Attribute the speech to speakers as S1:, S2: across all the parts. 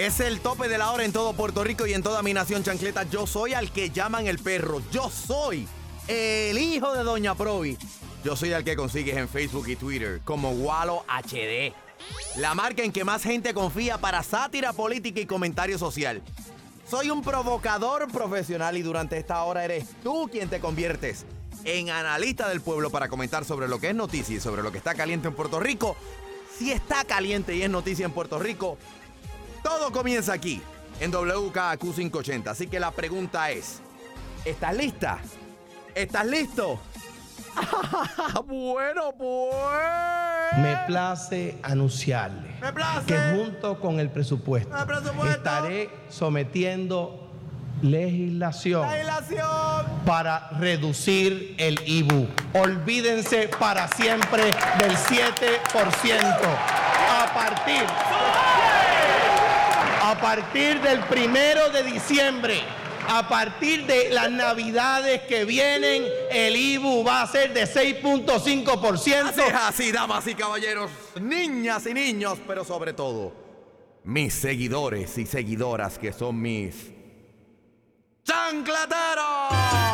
S1: Es el tope de la hora en todo Puerto Rico y en toda mi nación chancleta. Yo soy al que llaman el perro. Yo soy el hijo de Doña Provi. Yo soy al que consigues en Facebook y Twitter como Walo HD. La marca en que más gente confía para sátira política y comentario social. Soy un provocador profesional y durante esta hora eres tú quien te conviertes en analista del pueblo para comentar sobre lo que es noticia y sobre lo que está caliente en Puerto Rico. Si está caliente y es noticia en Puerto Rico, todo comienza aquí, en WKQ 580. Así que la pregunta es, ¿estás lista? ¿Estás listo? bueno, pues.
S2: Me place anunciarle
S1: Me place.
S2: que junto con el presupuesto,
S1: El presupuesto.
S2: estaré sometiendo legislación
S1: Legislación.
S2: para reducir el IBU. Olvídense para siempre del 7%. A partir, a partir del primero de diciembre, a partir de las navidades que vienen, el IBU va a ser de 6.5%.
S1: Así es damas y caballeros, niñas y niños, pero sobre todo, mis seguidores y seguidoras que son mis chancleteros.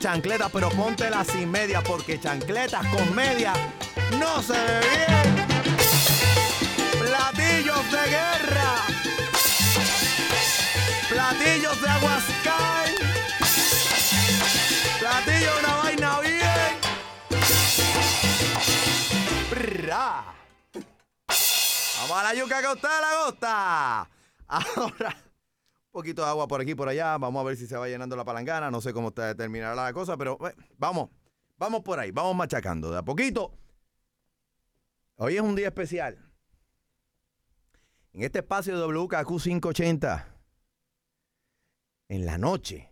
S1: Chancletas, pero póntelas sin media, porque chancletas con media no se ve bien. Platillos de guerra, platillos de aguascal, platillos de una vaina bien. Brrra. Vamos a la yuca que a usted le gusta. Ahora, poquito de agua por aquí por allá. Vamos a ver si se va llenando la palangana. No sé cómo te- terminará la cosa, pero eh, vamos, vamos por ahí. Vamos machacando de a poquito. Hoy es un día especial. En este espacio de WKQ 580, en la noche,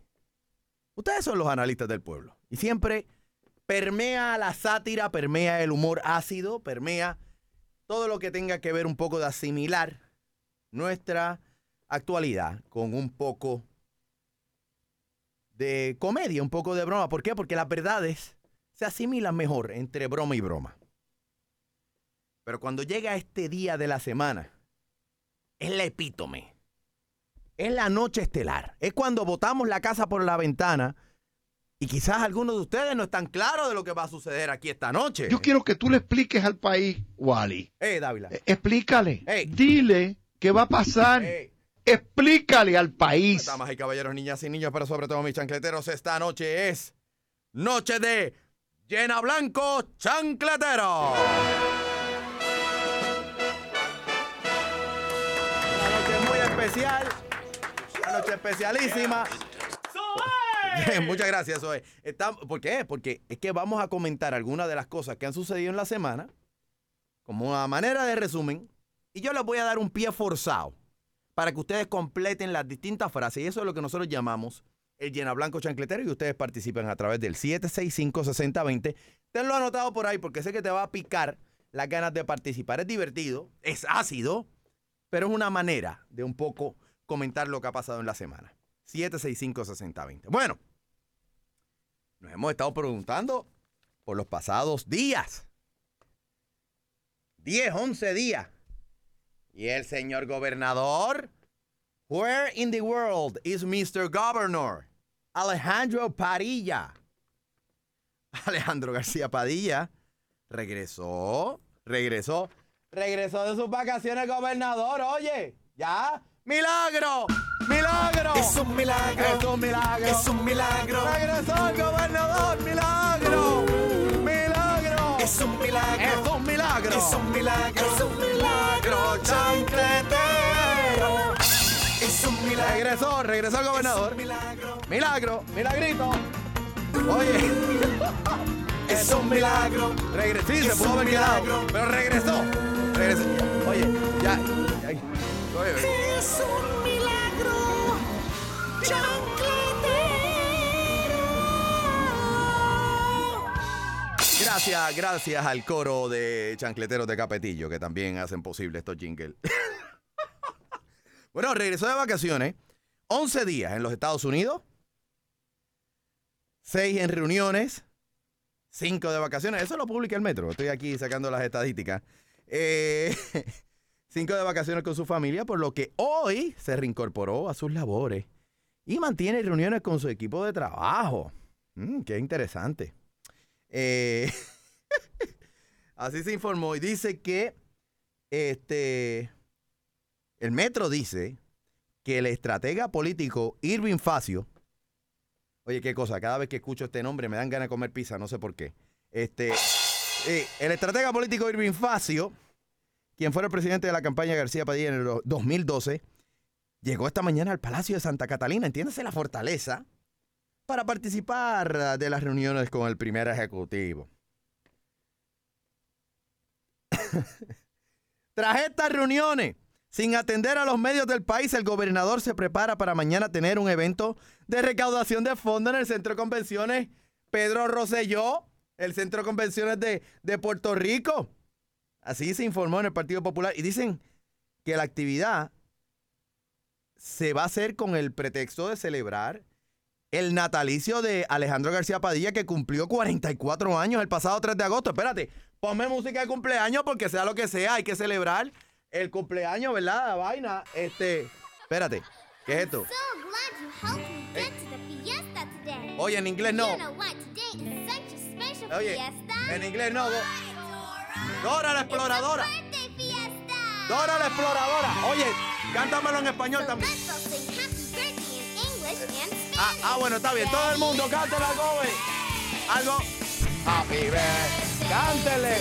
S1: ustedes son los analistas del pueblo. Y siempre permea la sátira, permea el humor ácido, permea todo lo que tenga que ver un poco de asimilar nuestra actualidad con un poco de comedia, un poco de broma. ¿Por qué? Porque las verdades se asimilan mejor entre broma y broma. Pero cuando llega este día de la semana, es la epítome. Es la noche estelar. Es cuando botamos la casa por la ventana y quizás algunos de ustedes no están claros de lo que va a suceder aquí esta noche.
S3: Yo quiero que tú le expliques al país, Wally.
S1: Eh, Dávila.
S3: Eh, Explícale.
S1: Ey.
S3: Dile qué va a pasar.
S1: Ey.
S3: Explícale al país.
S1: Damas y caballeros, niñas y niños, pero sobre todo mis chancleteros, esta noche es noche de Llena Blanco Chancletero. Una noche muy especial, una noche especialísima. Muchas gracias, Zoe. Estamos- ¿Por qué? Porque es que vamos a comentar algunas de las cosas que han sucedido en la semana, como una manera de resumen, y yo les voy a dar un pie forzado para que ustedes completen las distintas frases. Y eso es lo que nosotros llamamos el llena blanco chancletero y ustedes participan a través del 765-6020. Tenlo anotado por ahí porque sé que te va a picar las ganas de participar. Es divertido, es ácido, pero es una manera de un poco comentar lo que ha pasado en la semana. 765-6020. Bueno, nos hemos estado preguntando por los pasados días. 10, 11 días. Y el señor gobernador, where in the world is Mr. Governor? Alejandro Padilla. Alejandro García Padilla regresó, regresó, regresó de sus vacaciones gobernador, oye, ya, milagro, milagro.
S4: Es un milagro.
S1: Es un milagro.
S4: Es un milagro.
S1: Regresó el gobernador, milagro,
S4: Es un milagro.
S1: Es un milagro, chancletero.
S4: Es un milagro.
S1: Regresó, regresó el gobernador.
S4: milagro.
S1: Milagro, milagrito. Oye.
S4: Es un milagro.
S1: Regresó, sí, se pudo haber quedado, pero regresó. Regresó. Oye, ya. ya- oye,
S4: Es un milagro.
S1: Gracias, gracias al coro de chancleteros de Capetillo que también hacen posible estos jingles. bueno, regresó de vacaciones. 11 días en los Estados Unidos. 6 en reuniones. 5 de vacaciones. Eso lo publica el metro. Estoy aquí sacando las estadísticas. Eh, cinco de vacaciones con su familia, por lo que hoy se reincorporó a sus labores y mantiene reuniones con su equipo de trabajo. Mm, qué interesante. Eh, así se informó y dice que este el metro dice que el estratega político Irving Facio, oye qué cosa, cada vez que escucho este nombre me dan ganas de comer pizza, no sé por qué. Este, el estratega político Irving Facio, quien fuera el presidente de la campaña García Padilla en el do- 2012, llegó esta mañana al Palacio de Santa Catalina, entiéndase la fortaleza, para participar ah, de las reuniones con el primer ejecutivo. Tras estas reuniones, sin atender a los medios del país, el gobernador se prepara para mañana tener un evento de recaudación de fondos en el Centro de Convenciones Pedro Rosselló, el Centro de Convenciones de, de Puerto Rico. Así se informó en el Partido Popular. Y dicen que la actividad se va a hacer con el pretexto de celebrar el natalicio de Alejandro García Padilla, que cumplió 44 años el pasado 3 de agosto. Espérate, ponme música de cumpleaños porque sea lo que sea, hay que celebrar el cumpleaños, ¿verdad? La vaina. Este, espérate, ¿qué es esto? Oye, en inglés no. Oye, en inglés no. Do- Dora la exploradora. Dora la exploradora. Oye, cántamelo en español también. Ah, ah, bueno, está bien. Todo el mundo, cántale algo, güey. Algo. Happy. Cántele.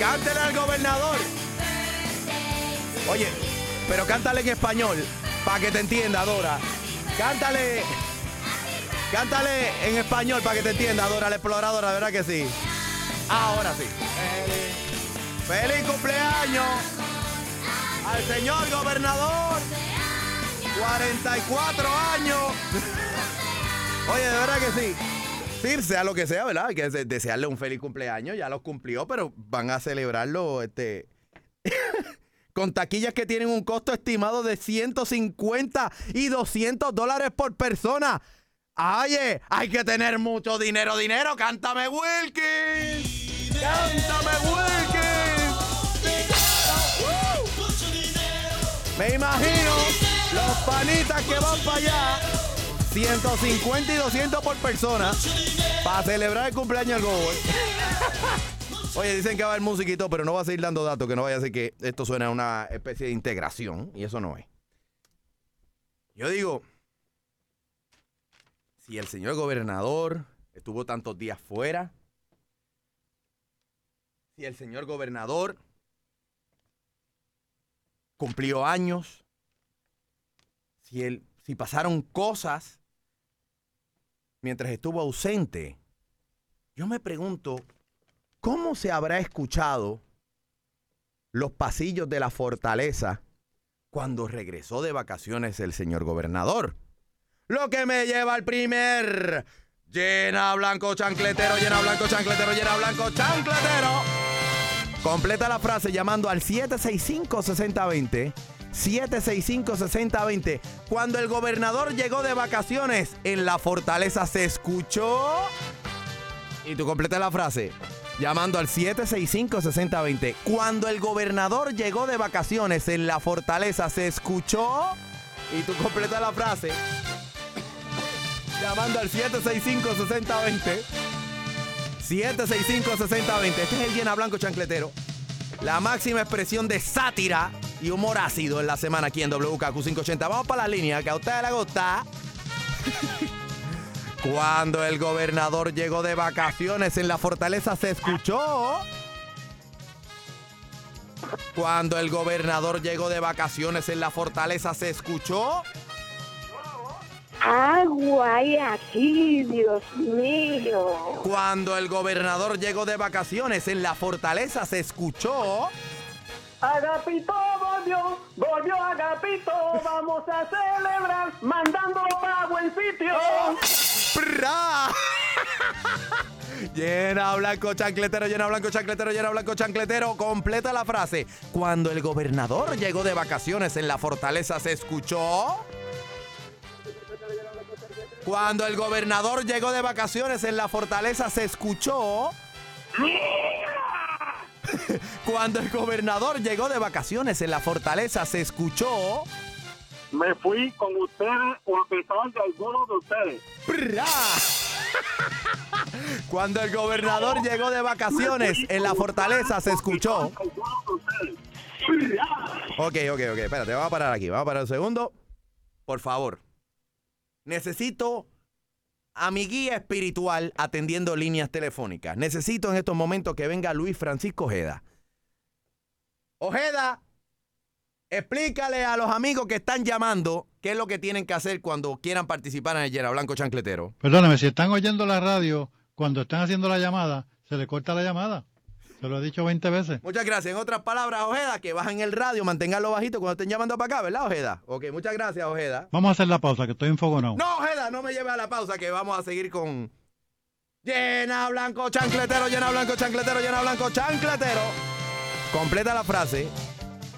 S1: Cántele al gobernador. Oye, pero cántale en español, para que te entienda, Dora. Cántale. Cántale en español para que te entienda, Dora la exploradora, ¿verdad que sí? Ahora sí. ¡Feliz cumpleaños! Al señor gobernador. 44 años. Oye, de verdad que sí. Sí, sea lo que sea, ¿verdad? Hay que de- desearle un feliz cumpleaños. Ya los cumplió, pero van a celebrarlo este, con taquillas que tienen un costo estimado de 150 y 200 dólares por persona. Oye, hay que tener mucho dinero, dinero. Cántame, Wilkins. Cántame, Wilkins. Me imagino los panitas que van para allá. 150 y 200 por persona. Para celebrar el cumpleaños del Gobo. Oye, dicen que va a haber todo, pero no va a seguir dando datos, que no vaya a ser que esto suene a una especie de integración, y eso no es. Yo digo, si el señor gobernador estuvo tantos días fuera, si el señor gobernador cumplió años, si, él, si pasaron cosas mientras estuvo ausente, yo me pregunto, ¿cómo se habrá escuchado los pasillos de la fortaleza cuando regresó de vacaciones el señor gobernador? Lo que me lleva al primer... Llena blanco chancletero, llena blanco chancletero, llena blanco chancletero. Completa la frase llamando al 765-6020. 765-6020. Cuando el gobernador llegó de vacaciones en la fortaleza, ¿se escuchó? Y tú completa la frase llamando al 765-6020. Cuando el gobernador llegó de vacaciones en la fortaleza, ¿se escuchó? Y tú completa la frase Llamando al 765-6020. 765-6020. Este es el llena blanco chancletero. La máxima expresión de sátira y humor ácido en la semana aquí en WKQ580. Vamos para la línea, que a usted le gusta. Cuando el gobernador llegó de vacaciones en la fortaleza se escuchó. Cuando el gobernador llegó de vacaciones en la fortaleza se escuchó.
S5: Agua hay aquí, Dios mío.
S1: Cuando el gobernador llegó de vacaciones en la fortaleza se escuchó.
S5: Agapito volvió, volvió Agapito, vamos a celebrar, mandándolo para buen sitio.
S1: ¡Pra! Llena blanco chancletero, llena blanco chancletero, llena blanco chancletero. Completa la frase. Cuando el gobernador llegó de vacaciones en la fortaleza se escuchó. Cuando el gobernador llegó de vacaciones en la fortaleza se escuchó. Cuando el gobernador llegó de vacaciones en la fortaleza se escuchó.
S5: Me fui con ustedes o a pesar de algunos de ustedes.
S1: ¡Pra! Cuando el gobernador llegó de vacaciones en la fortaleza se escuchó. Ok, ok, ok. Espérate, vamos a parar aquí. Vamos a parar un segundo. Por favor. Necesito a mi guía espiritual atendiendo líneas telefónicas. Necesito en estos momentos que venga Luis Francisco Ojeda. Ojeda, explícale a los amigos que están llamando qué es lo que tienen que hacer cuando quieran participar en el Yera Blanco Chancletero.
S6: Perdóname, si están oyendo la radio, cuando están haciendo la llamada, se le corta la llamada. Se lo he dicho 20 veces.
S1: Muchas gracias. En otras palabras, Ojeda, que bajen el radio, manténganlo bajito cuando estén llamando para acá, ¿verdad, Ojeda? Ok, muchas gracias, Ojeda.
S6: Vamos a hacer la pausa, que estoy enfogonado.
S1: No, Ojeda, no me lleve a la pausa, que vamos a seguir con. Llena blanco, chancletero, llena blanco, chancletero, llena blanco, chancletero. Completa la frase.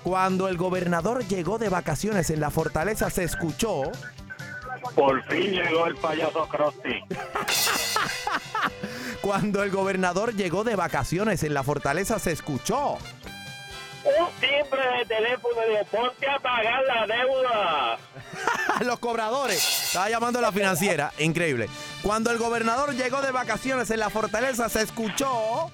S1: Cuando el gobernador llegó de vacaciones en la fortaleza, se escuchó.
S5: Por fin llegó el payaso Krusty.
S1: Cuando el gobernador llegó de vacaciones en la fortaleza, se escuchó.
S5: Un timbre de teléfono de ponte a pagar la deuda.
S1: Los cobradores. Estaba llamando a la financiera. Increíble. Cuando el gobernador llegó de vacaciones en la fortaleza, se escuchó.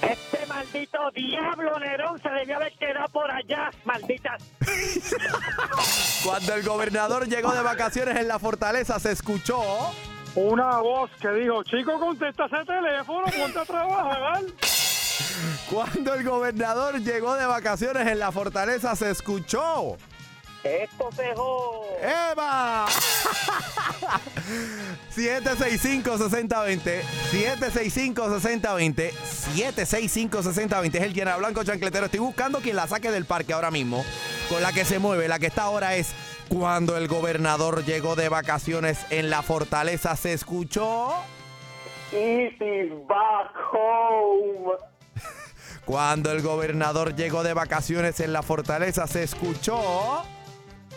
S5: Este maldito diablo Nerón se debió haber quedado por allá, maldita.
S1: Cuando el gobernador llegó de vacaciones en la fortaleza, se escuchó.
S5: Una voz que dijo, chico, contesta ese teléfono, ponte a trabajar.
S1: Cuando el gobernador llegó de vacaciones en la fortaleza, se escuchó.
S5: Esto se jode.
S1: ¡Eva! 765-6020. 765-6020. 765-6020. Es el llena blanco chancletero. Estoy buscando quien la saque del parque ahora mismo. Con la que se mueve. La que está ahora es cuando el gobernador llegó de vacaciones en la fortaleza, se escuchó.
S5: It is back home.
S1: Cuando el gobernador llegó de vacaciones en la fortaleza, se escuchó.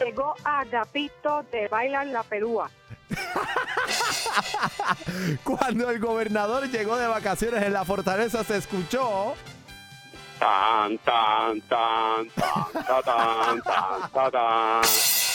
S5: Llegó Agapito de Bailar la Perúa.
S1: Cuando el gobernador llegó de vacaciones en la fortaleza, se escuchó.
S5: Tan, tan, tan, tan, tan, tan, tan. tan.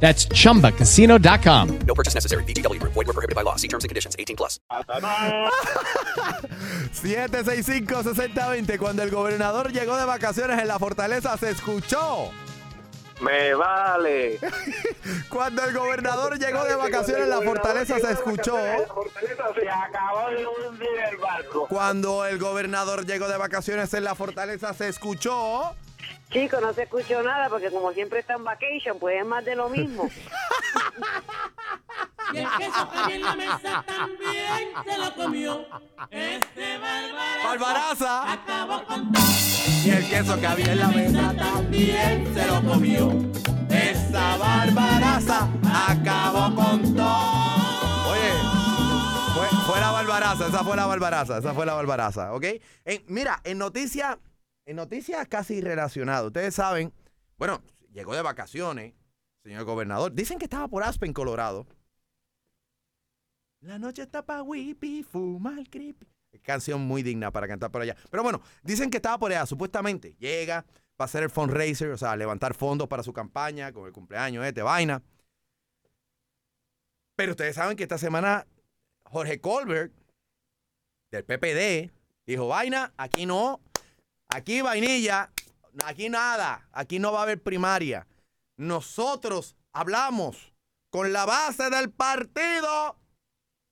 S7: That's chumbacasino.com.
S8: No purchase necessary. VGW Group. Void were prohibited by law. See terms and conditions. 18 plus.
S1: 765-6020. Cuando el gobernador llegó de vacaciones en la fortaleza, se escuchó.
S5: Me vale.
S1: Cuando el gobernador llegó de vacaciones, la fortaleza se escuchó.
S5: Se acabó de hundir el barco.
S1: Cuando el gobernador llegó de vacaciones en la fortaleza, se escuchó.
S9: Chico, no se escuchó nada porque como siempre está en vacation, pues es más de lo mismo.
S4: Y el queso que había en la mesa también se lo comió. Este barbarazo.
S1: Barbaraza.
S4: Acabó con todo.
S1: Y el queso que había en la mesa también se lo comió. Esa barbaraza acabó con todo. Oye, fue, fue la barbaraza, esa fue la barbaraza, esa fue la barbaraza, ¿ok? En- mira, en noticias, en noticias casi relacionadas, ustedes saben, bueno, llegó de vacaciones, señor gobernador. Dicen que estaba por Aspen, Colorado. La noche está pa' whippy, fumar creepy. Canción muy digna para cantar por allá. Pero bueno, dicen que estaba por allá, supuestamente. Llega, va a hacer el fundraiser, o sea, levantar fondos para su campaña, con el cumpleaños este, vaina. Pero ustedes saben que esta semana Jorge Colbert, del PPD, dijo, vaina, aquí no, aquí vainilla, aquí nada, aquí no va a haber primaria. Nosotros hablamos con la base del partido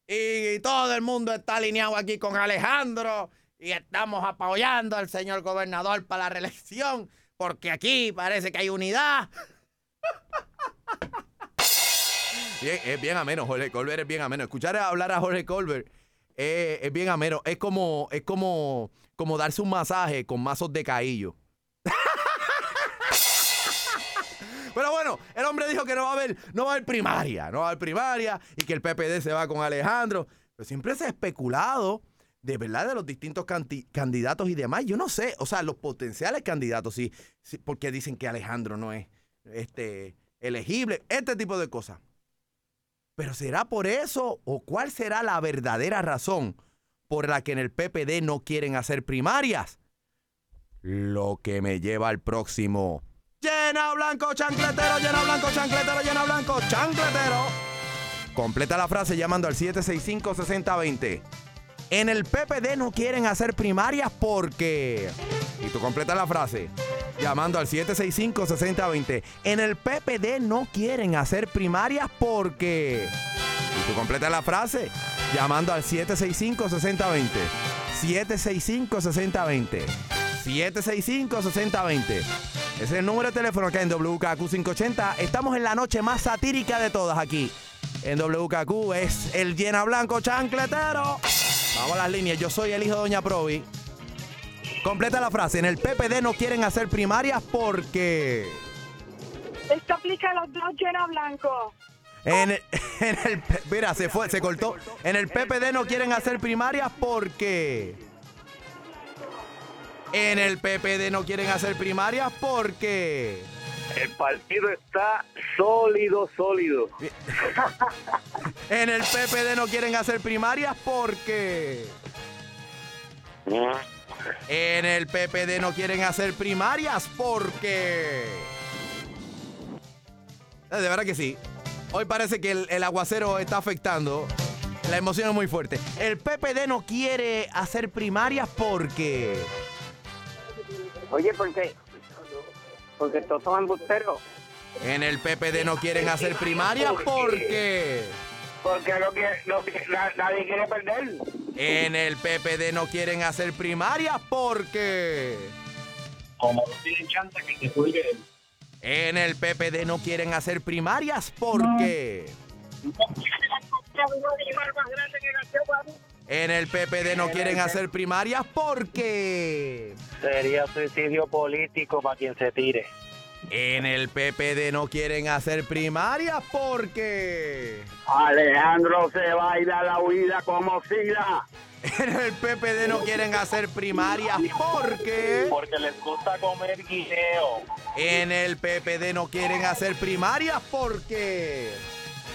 S1: y todo el mundo está alineado aquí con Alejandro y estamos apoyando al señor gobernador para la reelección porque aquí parece que hay unidad. Es bien ameno, Jorge Colbert es bien ameno. Escuchar hablar a Jorge Colbert eh, es bien ameno. Es como, es como, como darse un masaje con mazos de caillo. Pero bueno, el hombre dijo que no va a haber, no va a haber primaria, no va a haber primaria y que el PPD se va con Alejandro. Pero siempre se ha especulado de verdad de los distintos candidatos y demás. Yo no sé, o sea, los potenciales candidatos, sí, sí, porque dicen que Alejandro no es este, elegible, este tipo de cosas. Pero ¿será por eso o cuál será la verdadera razón por la que en el PPD no quieren hacer primarias? Lo que me lleva al próximo. Llena blanco, chancletero, llena blanco, chancletero, llena blanco, chancletero. Completa la frase llamando al 765-6020. En el PPD no quieren hacer primarias porque... Y tú completa la frase llamando al 765-6020. En el PPD no quieren hacer primarias porque... Tú completa la frase llamando al 765-6020. 765-6020. 765-6020. Ese es el número de teléfono acá en WKQ 580. Estamos en la noche más satírica de todas aquí. En WKQ es el llena blanco chancletero. Vamos a las líneas. Yo soy el hijo de Doña Provi. Completa la frase. En el PPD no quieren hacer primarias porque...
S10: Esto aplica a los dos llena blanco.
S1: En el, en el- mira, se fue, se cortó. En el PPD no quieren hacer primarias porque. En el PPD no quieren hacer primarias porque.
S5: El partido está sólido, sólido.
S1: En el PPD no quieren hacer primarias porque. En el PPD no quieren hacer primarias porque. De verdad que sí. Hoy parece que el, el aguacero está afectando. La emoción es muy fuerte. El PPD no quiere hacer primarias porque.
S9: Oye, ¿por qué? Porque todos son embusteros.
S1: En el PPD no quieren hacer primarias porque.
S5: Porque no quiere- no nadie quiere perder.
S1: En el PPD no quieren hacer primarias porque.
S5: Como no tienen chance que te cuelgue.
S1: En el PPD no quieren hacer primarias porque. En el PPD no quieren hacer primarias porque.
S5: Sería suicidio político para quien se tire.
S1: En el PPD no quieren hacer primarias porque.
S5: Alejandro se va a ir a la huida como sida.
S1: En el PPD no quieren hacer primarias porque.
S5: Porque les gusta comer guineo.
S1: En el PPD no quieren hacer primarias porque.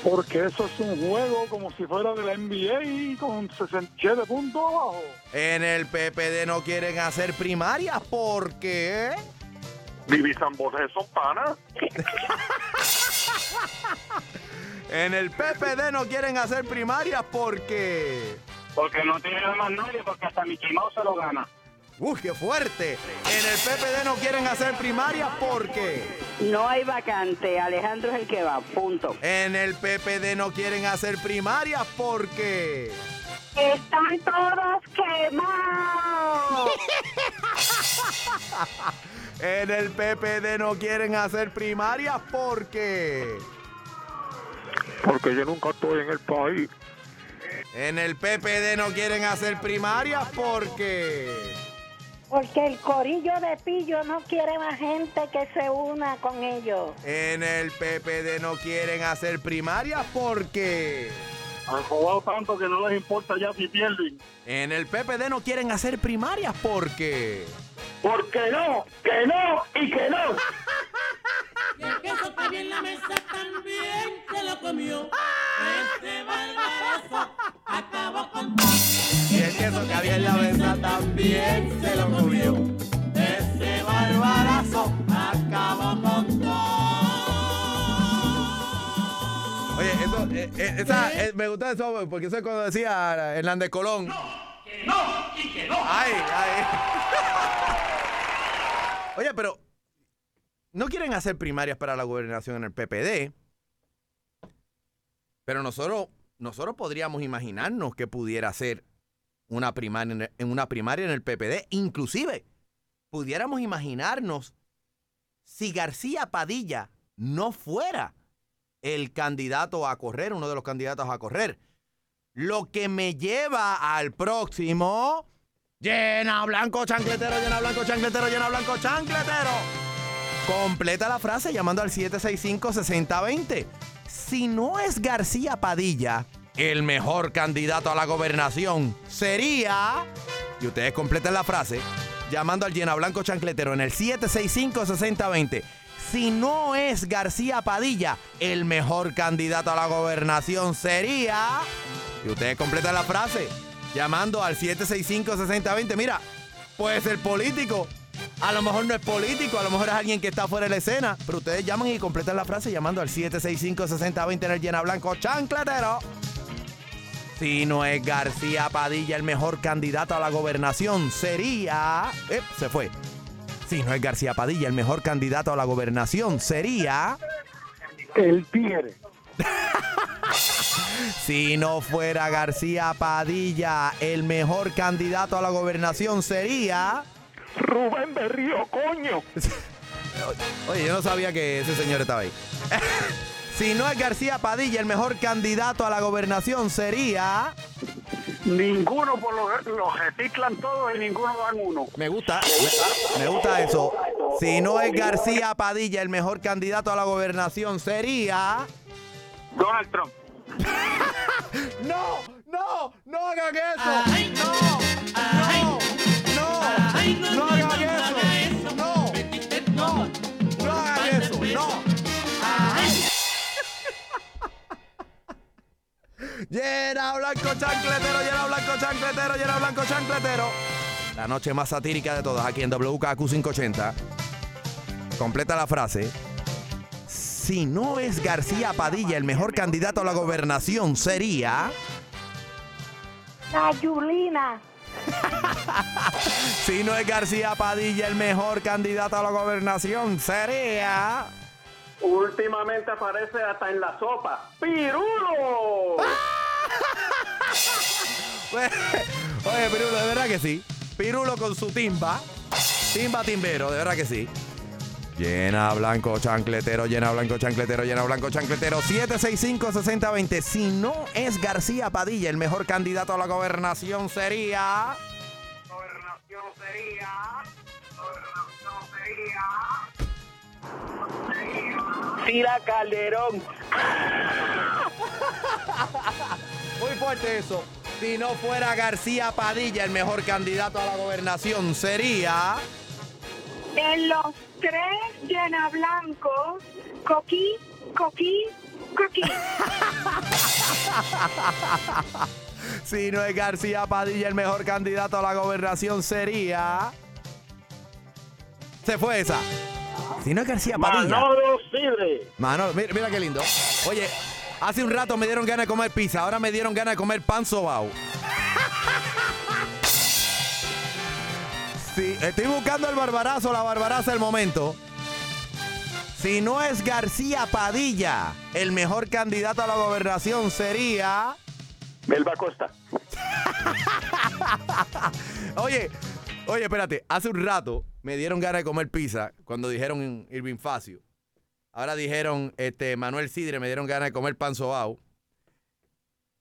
S11: Porque eso es un juego como si fuera de la NBA con 67 puntos abajo.
S1: En el PPD no quieren hacer primarias porque.
S11: Divisan voces son panas.
S1: En el PPD no quieren hacer primarias porque.
S5: Porque no tiene más nadie, porque hasta Mickey Mouse se lo gana.
S1: Uy, qué fuerte. En el PPD no quieren hacer primaria porque
S9: No hay vacante, Alejandro es el que va, punto.
S1: en el PPD no quieren hacer primaria porque
S10: Están todos quemados.
S1: en el PPD no quieren hacer primaria porque
S11: Porque yo nunca estoy en el país.
S1: En el PPD no quieren hacer primaria porque
S10: Porque el corillo de pillo no quiere más gente que se una con ellos.
S1: en el PPD no quieren hacer primaria porque
S11: Han jugado tanto que no les importa ya si pierden.
S1: en el PPD no quieren hacer primarias porque
S11: Porque no, que no y que no.
S4: Y el queso que había en la mesa también se lo comió. Este barbarazo acabó con todo.
S1: y el queso que había en la mesa también se lo comió. Ese barbarazo acabó con todo. Oye, eso, eh, eh, esa, eh, me gusta eso porque eso es cuando decía Hernández Colón.
S4: No y que no.
S1: Ay, ay. Oye, pero no quieren hacer primarias para la gobernación en el PPD. Pero nosotros, nosotros podríamos imaginarnos que pudiera ser una primaria en, el- una primaria en el PPD. Inclusive, pudiéramos imaginarnos si García Padilla no fuera el candidato a correr, uno de los candidatos a correr. Lo que me lleva al próximo. Llena blanco chancletero, llena blanco chancletero, llena blanco chancletero. Completa la frase llamando al 765-6020. Si no es García Padilla, el mejor candidato a la gobernación sería. Y ustedes completen la frase llamando al llena blanco chancletero en el 765-6020. Si no es García Padilla, el mejor candidato a la gobernación sería. Y ustedes completan la frase llamando al 765-6020. Mira, puede ser político. A lo mejor no es político, a lo mejor es alguien que está fuera de la escena. Pero ustedes llaman y completan la frase llamando al 765-6020 en el llena blanco chancletero. Si no es García Padilla el mejor candidato a la gobernación, sería. Eh, se fue. Si no es García Padilla el mejor candidato a la gobernación, sería.
S11: El tigre.
S1: Si no fuera García Padilla el mejor candidato a la gobernación, sería.
S11: Rubén Berrío, coño.
S1: Oye, yo no sabía que ese señor estaba ahí. si no es García Padilla el mejor candidato a la gobernación, sería.
S11: Ninguno por los, los reciclan todos y ninguno dan uno.
S1: Me gusta, me, me gusta eso. Si no es García Padilla el mejor candidato a la gobernación, sería.
S11: Donald Trump.
S1: ¡No! ¡No! ¡No hagan eso! ¡No! ¡No! ¡No! ¡No hagan eso! ¡No! ¡No! ¡No hagan eso! ¡No! Llena blanco chancletero, llena blanco chancletero, llena blanco chancletero. La noche más satírica de todas aquí en WKQ 580. Completa la frase. Si no es García Padilla el mejor candidato a la gobernación, sería.
S10: La Yulina.
S1: Si no es García Padilla el mejor candidato a la gobernación, sería.
S11: Últimamente aparece hasta en la sopa. ¡Pirulo!
S1: Oye, Pirulo, de verdad que sí. Pirulo con su timba. Timba timbero, de verdad que sí. Llena blanco chancletero, llena blanco chancletero, llena blanco chancletero. 765-6020. Si no es García Padilla el mejor candidato a la gobernación, sería.
S11: Gobernación sería. Gobernación sería.
S5: Tira Calderón.
S1: Muy fuerte eso. Si no fuera García Padilla el mejor candidato a la gobernación, sería.
S10: En los tres llena blanco, coquí, coquí, coquí.
S1: Si no es García Padilla el mejor candidato a la gobernación, sería. Se fue esa. Si no es García Padilla.
S11: Manolo Sidre.
S1: Manolo, mira, mira qué lindo. Oye, hace un rato me dieron ganas de comer pizza, ahora me dieron ganas de comer pan sobao. Sí, estoy buscando el barbarazo, la barbaraza del momento. Si no es García Padilla, el mejor candidato a la gobernación sería.
S11: Melba Costa.
S1: Oye, oye, espérate. Hace un rato me dieron ganas de comer pizza cuando dijeron Irving Facio. Ahora dijeron este, Manuel Sidre, me dieron ganas de comer pan sobao.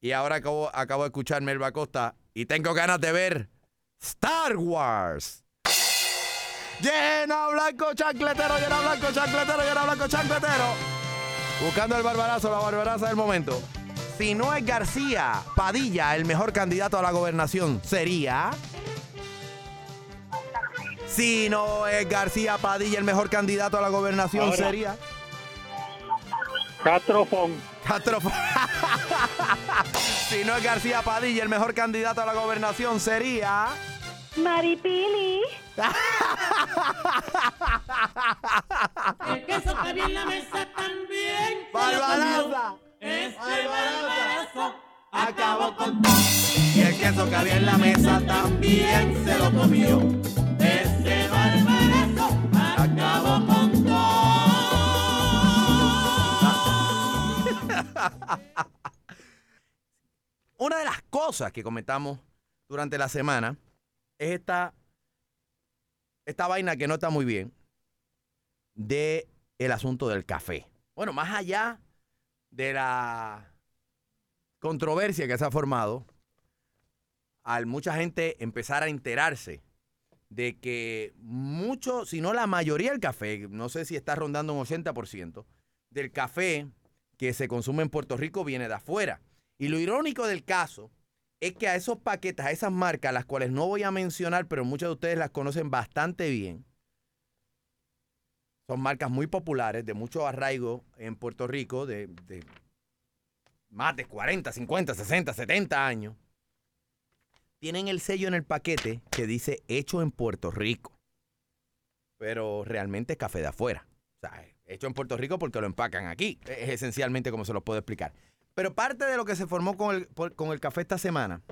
S1: Y ahora acabo, acabo de escuchar Melba Costa y tengo ganas de ver Star Wars. Llena blanco chancletero, llena blanco chancletero, llena blanco chancletero. Buscando el barbarazo, la barbaraza del momento. Si no es García Padilla el mejor candidato a la gobernación, sería. Si no es García Padilla el mejor candidato a la gobernación,
S11: Ahora.
S1: sería.
S11: Castrofón.
S1: Si no es García Padilla el mejor candidato a la gobernación, sería.
S10: Maripili.
S4: El queso que había en la mesa también se lo
S1: Barbaraza.
S4: Este barbarazo
S1: acabó con todo. Y el queso que había en la mesa también se lo comió. Una de las cosas que comentamos durante la semana es esta, esta vaina que no está muy bien de asunto del café. Bueno, más allá de la controversia que se ha formado, al mucha gente empezar a enterarse de que mucho, si no la mayoría del café, no sé si está rondando un 80%, del café que se consume en Puerto Rico viene de afuera. Y lo irónico del caso es que a esos paquetes, a esas marcas, las cuales no voy a mencionar, pero muchos de ustedes las conocen bastante bien, son marcas muy populares, de mucho arraigo en Puerto Rico, de, de más de 40, 50, 60, 70 años. Tienen el sello en el paquete que dice hecho en Puerto Rico. Pero realmente es café de afuera. O sea, hecho en Puerto Rico porque lo empacan aquí. Es esencialmente como se los puedo explicar. Pero parte de lo que se formó con el, con el café esta semana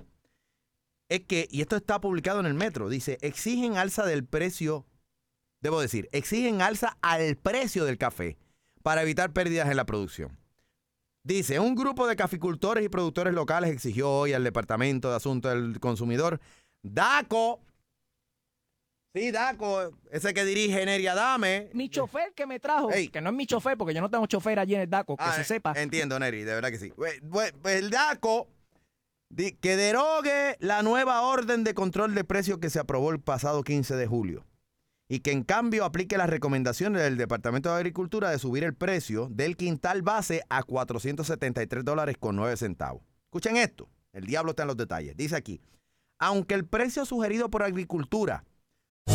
S1: es que, y esto está publicado en el metro, dice, exigen alza del precio, debo decir, exigen alza al precio del café para evitar pérdidas en la producción. Dice, un grupo de caficultores y productores locales exigió hoy al Departamento de Asuntos del Consumidor, DACO, sí, DACO, ese que dirige Neria Dame.
S12: Mi chofer que me trajo, que no es mi chofer porque yo no tengo chofer allí en el DACO, que
S1: Ah,
S12: se sepa.
S1: Entiendo, Neri, de verdad que sí. Pues, pues- pues el DACO que derogue la nueva orden de control de precios que se aprobó el pasado 15 de julio y que en cambio aplique las recomendaciones del Departamento de Agricultura de subir el precio del quintal base a 473 dólares con 9 centavos. Escuchen esto, el diablo está en los detalles. Dice aquí, aunque el precio sugerido por Agricultura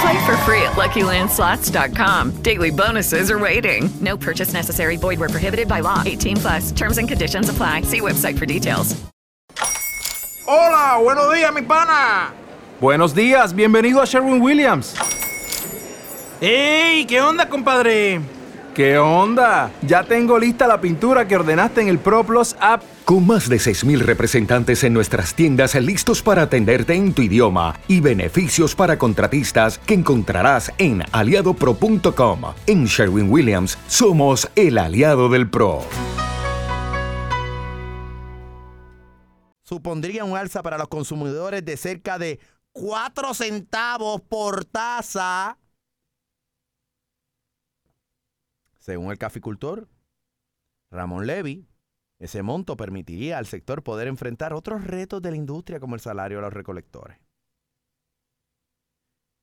S13: Play for free at LuckyLandSlots.com. Daily bonuses are waiting. No purchase necessary. Void where prohibited by law. 18 plus. Terms and conditions apply. See website for details.
S14: Hola, buenos días, mi pana. Buenos días, bienvenido a Sherwin Williams. ¡Ey! ¿Qué onda, compadre? ¿Qué onda? Ya tengo lista la pintura que ordenaste en el ProPlus app.
S15: Con más de 6.000 representantes en nuestras tiendas listos para atenderte en tu idioma y beneficios para contratistas que encontrarás en aliadopro.com. En Sherwin Williams somos el aliado del PRO.
S1: supondría un alza para los consumidores de cerca de 4 centavos por taza. Según el caficultor Ramón Levy, ese monto permitiría al sector poder enfrentar otros retos de la industria como el salario a los recolectores.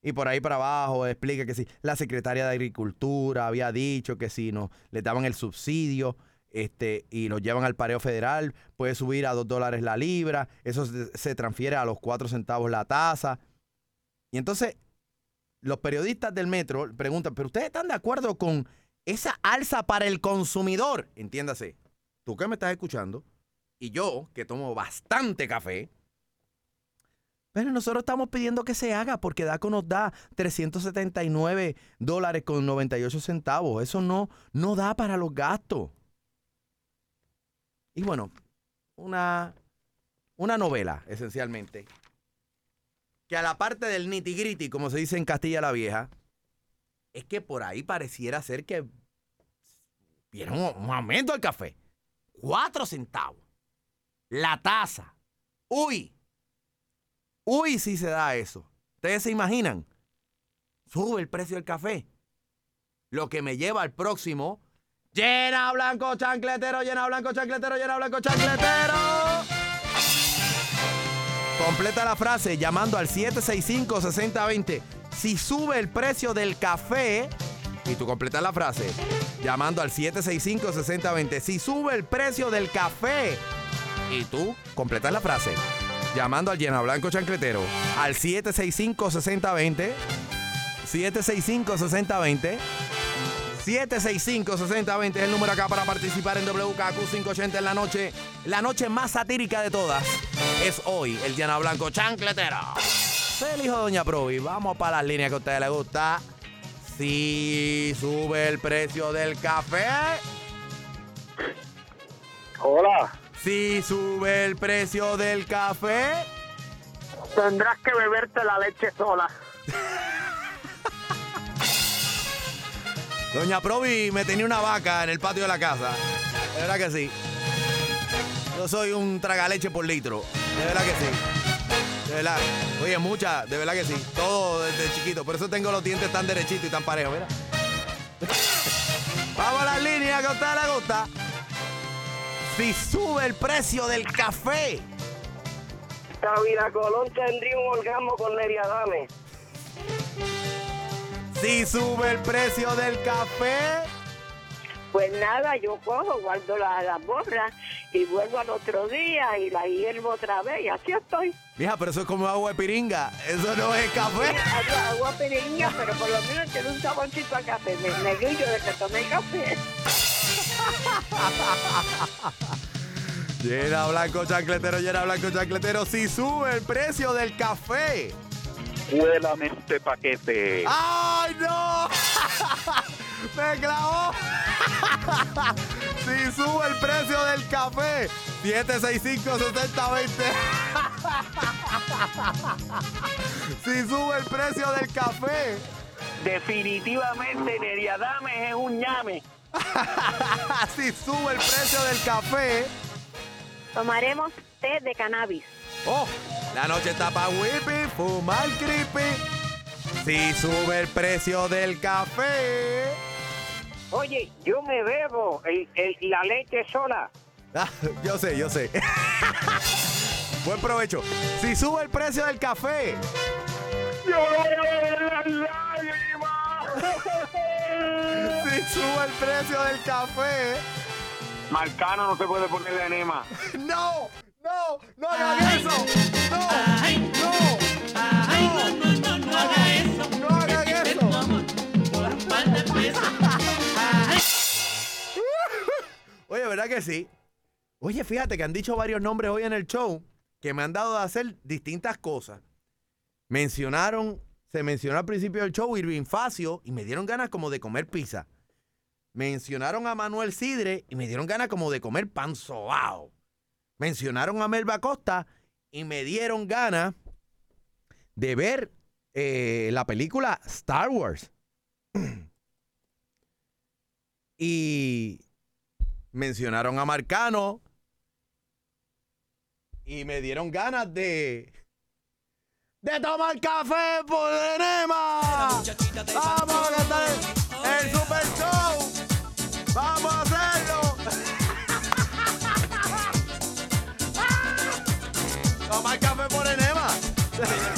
S1: Y por ahí para abajo explica que si la secretaria de Agricultura había dicho que si no le daban el subsidio este, y lo llevan al pareo federal, puede subir a 2 dólares la libra, eso se, se transfiere a los 4 centavos la tasa. Y entonces los periodistas del metro preguntan, ¿pero ustedes están de acuerdo con esa alza para el consumidor? Entiéndase, tú que me estás escuchando, y yo, que tomo bastante café, pero nosotros estamos pidiendo que se haga porque DACO nos da 379 dólares con 98 centavos. Eso no, no da para los gastos. Y bueno, una, una novela, esencialmente, que a la parte del nitty gritty, como se dice en Castilla la Vieja, es que por ahí pareciera ser que vieron un aumento al café. Cuatro centavos. La taza. Uy. Uy, si se da eso. ¿Ustedes se imaginan? Sube el precio del café. Lo que me lleva al próximo. Llena blanco chancletero, llena blanco chancletero, llena blanco chancletero. Completa la frase llamando al 765-6020. Si sube el precio del café, y tú completas la frase llamando al 765-6020. Si sube el precio del café, y tú completas la frase llamando al llena blanco chancletero al 765-6020. 765-6020. 765-6020 es el número acá para participar en WKQ 580 en la noche. La noche más satírica de todas es hoy, el Llena Blanco Chancletero. Soy el hijo de Doña Provi. Vamos para las líneas que a ustedes les gusta. Si sube el precio del café.
S5: Hola.
S1: Si sube el precio del café.
S5: Tendrás que beberte la leche sola.
S1: Doña Provi me tenía una vaca en el patio de la casa. De verdad que sí. Yo soy un tragaleche por litro. De verdad que sí. De verdad. Oye, mucha, de verdad que sí. Todo desde chiquito. Por eso tengo los dientes tan derechitos y tan parejos, mira. Vamos a las líneas que a usted le gusta. Si sube el precio del café.
S9: Cabina Colón tendría un orgasmo con Neria Dame.
S1: Si sube el precio del café.
S9: Pues nada, yo cojo, guardo las la borras y vuelvo al otro día y la hiervo otra vez y así estoy.
S1: Mija, pero eso es como agua de piringa. Eso no es café.
S9: Agua, agua pequeña, pero por lo menos tiene un saborcito a café. Me negrillo de que tomé café.
S1: Llena blanco chancletero, llena blanco chancletero. Si sube el precio del café.
S11: Cuélame este paquete.
S1: ¡Ay, no! ¡Me clavó! si sube el precio del café. 765-6020. si sube el precio del café.
S5: Definitivamente Neria Dame es un ñame.
S1: si sube el precio del café.
S10: Tomaremos té de cannabis.
S1: Oh, la noche está para whippy, fumar creepy. Si sube el precio del café.
S5: Oye, yo me bebo el- el- la leche sola.
S1: Ah, yo sé, yo sé. Buen provecho. Si sube el precio del café.
S5: Yo voy a beber las lágrimas.
S1: Si sube el precio del café.
S11: Marcano no se puede poner de enema.
S1: ¡No! ¡No! ¡No hagan eso! Sí? Oye, fíjate que han dicho varios nombres hoy en el show que me han dado a hacer distintas cosas. Mencionaron, se mencionó al principio del show Irving Facio y me dieron ganas como de comer pizza. Mencionaron a Manuel Sidre y me dieron ganas como de comer pan sobao. Mencionaron a Melba Costa y me dieron ganas de ver eh, la película Star Wars. y mencionaron a Marcano y me dieron ganas de de tomar café por enema. Vamos a cantar el, el Super Show. Vamos a hacerlo. tomar café por enema.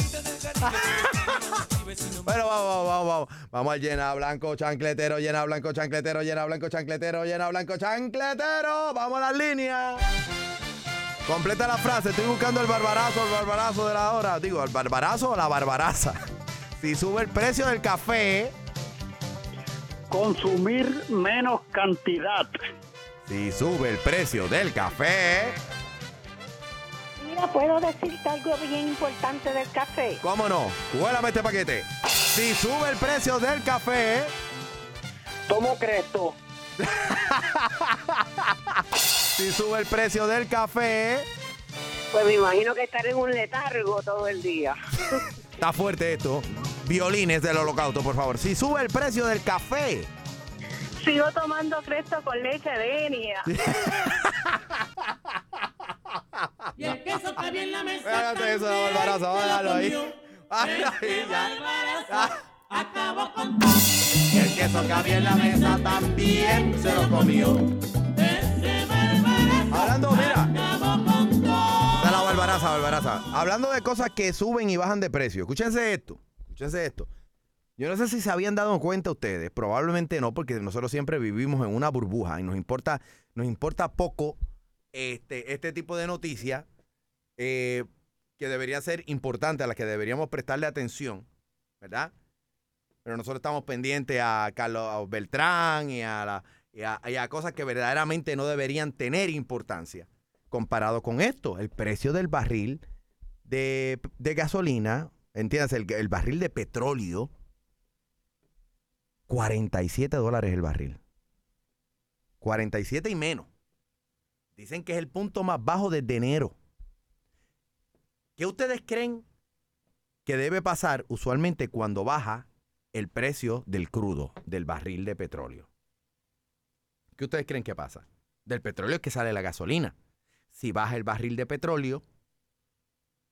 S1: Vamos, vamos, vamos. Vamos al llena blanco chancletero, llena blanco chancletero, llena blanco chancletero, llena blanco chancletero. Vamos a las líneas. Completa la frase. Estoy buscando el barbarazo, el barbarazo de la hora. Digo, el barbarazo o la barbaraza. Si sube el precio del café.
S11: Consumir menos cantidad.
S1: Si sube el precio del café.
S10: Mira, ¿puedo decirte algo bien importante del café?
S1: ¿Cómo no? Huélame este paquete. Si sube el precio del café.
S5: Tomo Cresto.
S1: si sube el precio del café.
S9: Pues me imagino que estaré en un letargo todo el día.
S1: Está fuerte esto. Violines del holocausto, por favor. Si sube el precio del café.
S16: Sigo tomando Cresto con leche de Enia.
S4: Y el queso que había en la mesa.
S1: Espérate eso, ahí. Ay,
S4: Este. Barbarazo acabó con todo.
S1: Y el queso que había en la mesa también se lo comió.
S4: Este Barbarazo
S1: Hablando, mira.
S4: acabó con todo.
S1: Está la Barbaraza, Barbaraza. Hablando de cosas que suben y bajan de precio. Escúchense esto. Escúchense esto. Yo no sé si se habían dado cuenta ustedes, probablemente no, porque nosotros siempre vivimos en una burbuja y nos importa, nos importa poco este, este tipo de noticias eh, que debería ser importante, a las que deberíamos prestarle atención, ¿verdad? Pero nosotros estamos pendientes a Carlos Beltrán y a, la- y a- cosas que verdaderamente no deberían tener importancia. Comparado con esto, el precio del barril de, de gasolina, entiendes, el, el barril de petróleo, 47 dólares el barril. 47 y menos. Dicen que es el punto más bajo desde enero. ¿Qué ustedes creen que debe pasar usualmente cuando baja el precio del crudo, del barril de petróleo? ¿Qué ustedes creen que pasa? Del petróleo es que sale la gasolina. Si baja el barril de petróleo,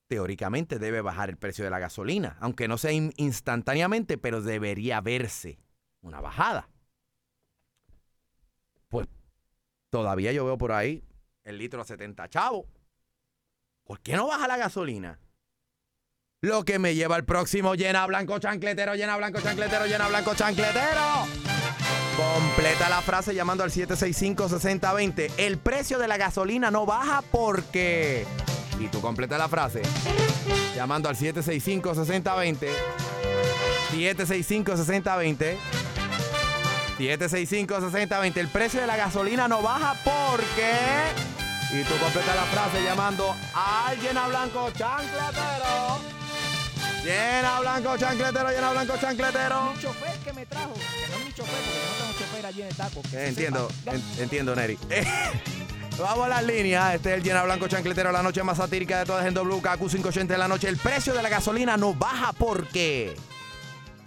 S1: teóricamente debe bajar el precio de la gasolina, aunque no sea in- instantáneamente, pero debería verse una bajada. Pues todavía yo veo por ahí el litro a 70 chavos. ¿Por qué no baja la gasolina? Lo que me lleva al próximo llena blanco chancletero, llena blanco chancletero, llena blanco chancletero. Completa la frase llamando al 765-6020. El precio de la gasolina no baja porque... Y tú completa la frase llamando al 765-6020. 765-6020. 765-6020. El precio de la gasolina no baja porque... Y tú completa la frase llamando al llena blanco chancletero. Llena blanco chancletero, llena blanco chancletero.
S12: Mi chofer que me trajo, que no es mi chofer porque yo no tengo chofer allí en el taco. se
S1: Entiendo, en- entiendo, Neri. Eh, Vamos a las líneas. Este es el Llena Blanco Chancletero, la noche más satírica de todas en WKQ580 de la noche. El precio de la gasolina no baja porque...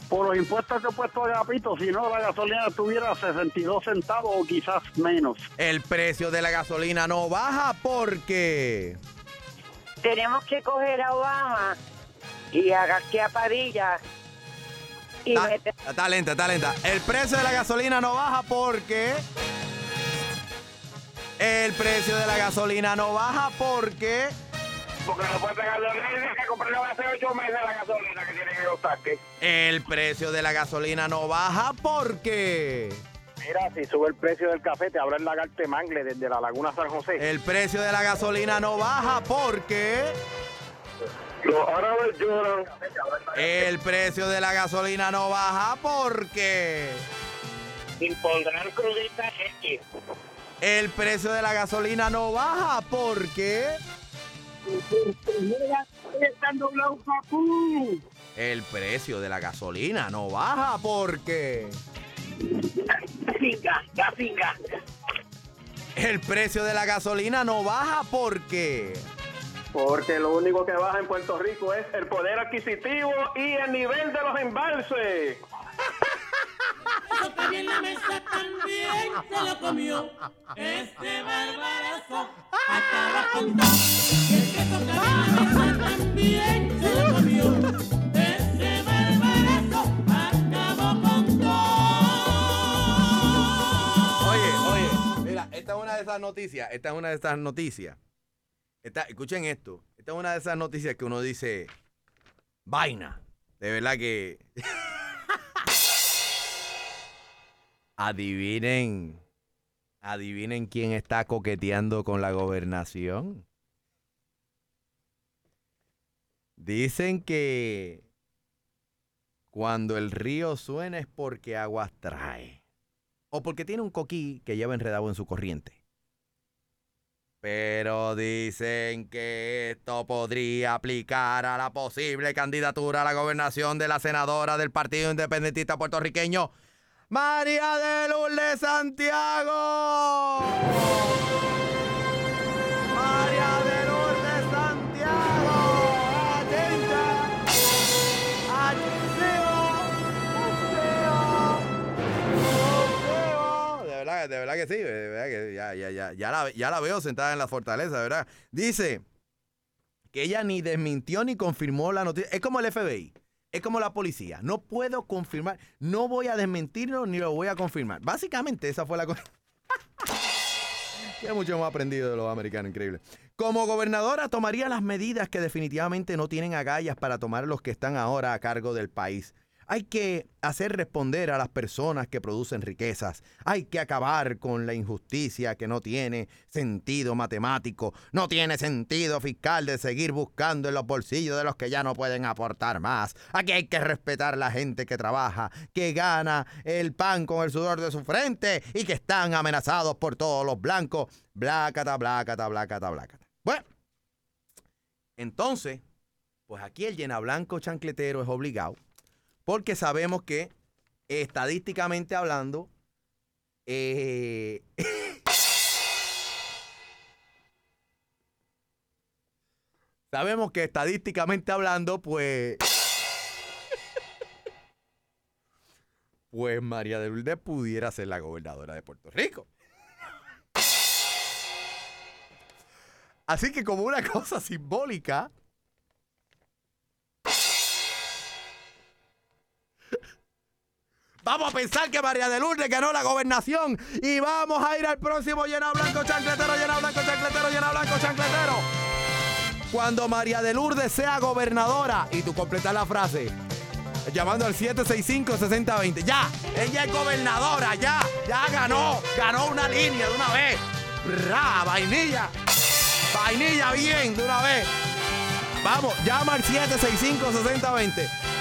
S11: Por los impuestos que he puesto de apito, si no la gasolina estuviera a 62 centavos o quizás menos.
S1: El precio de la gasolina no baja porque...
S9: Tenemos que coger a Obama y a García Padilla y meter
S1: Está lenta, está lenta. El precio de la gasolina no baja porque... El precio de la gasolina no baja porque...
S5: Porque no puede pegar que comprarlo hace ocho meses la gasolina que tienen en los tanques.
S1: El precio de la gasolina no baja porque...
S5: Mira, si sube el precio del café, te abren la Garte Mangle desde la Laguna San José.
S1: El precio de la gasolina no baja porque...
S5: Los árabes lloran.
S1: El precio de la gasolina no baja porque...
S5: Impondrán crudita X.
S1: El precio de la gasolina no baja porque...
S5: Están doblados papú.
S1: El precio de la gasolina no baja porque... El precio de la gasolina no baja porque...
S5: Porque lo único que baja en Puerto Rico es el poder adquisitivo y el nivel de los embalses.
S4: Eso que había en la mesa también se lo comió. Este barbarazo acaba con todo.
S1: Esta es una de esas noticias, esta es una de esas noticias. Esta, escuchen esto, esta es una de esas noticias que uno dice, vaina, de verdad que... adivinen, adivinen quién está coqueteando con la gobernación. Dicen que cuando el río suena es porque aguas trae o porque tiene un coquí que lleva enredado en su corriente. Pero dicen que esto podría aplicar a la posible candidatura a la gobernación de la senadora del Partido Independentista puertorriqueño, María de Lourdes Santiago. De verdad, de verdad que sí, ya, ya, ya, ya, la, veo sentada en la fortaleza, ¿verdad? Dice que ella ni desmintió ni confirmó la noticia. Es como el FBI. Es como la policía. No puedo confirmar. No voy a desmentirlo ni lo voy a confirmar. Básicamente, esa fue la cosa. que mucho hemos aprendido de los americanos, increíble. Como gobernadora, tomaría las medidas que definitivamente no tienen agallas para tomar los que están ahora a cargo del país. Hay que hacer responder a las personas que producen riquezas. Hay que acabar con la injusticia que no tiene sentido matemático, no tiene sentido fiscal de seguir buscando en los bolsillos de los que ya no pueden aportar más. Aquí hay que respetar la gente que trabaja, que gana el pan con el sudor de su frente y que están amenazados por todos los blancos. Blácata, blácata, blácata, blácata. Bueno, entonces, pues aquí el llena blanco chancletero es obligado porque sabemos que estadísticamente hablando, eh, sabemos que estadísticamente hablando, pues, pues María de Lourdes pudiera ser la gobernadora de Puerto Rico. Así que como una cosa simbólica, Vamos a pensar que María de Lourdes ganó la gobernación y vamos a ir al próximo llena blanco chancletero, llena blanco chancletero, llena blanco chancletero. Cuando María de Lourdes sea gobernadora y tú completas la frase llamando al 765-6020. Ya, ella es gobernadora, ya, ya ganó, ganó una línea de una vez. Bra, vainilla, vainilla bien de una vez. Vamos, llama al 765-6020.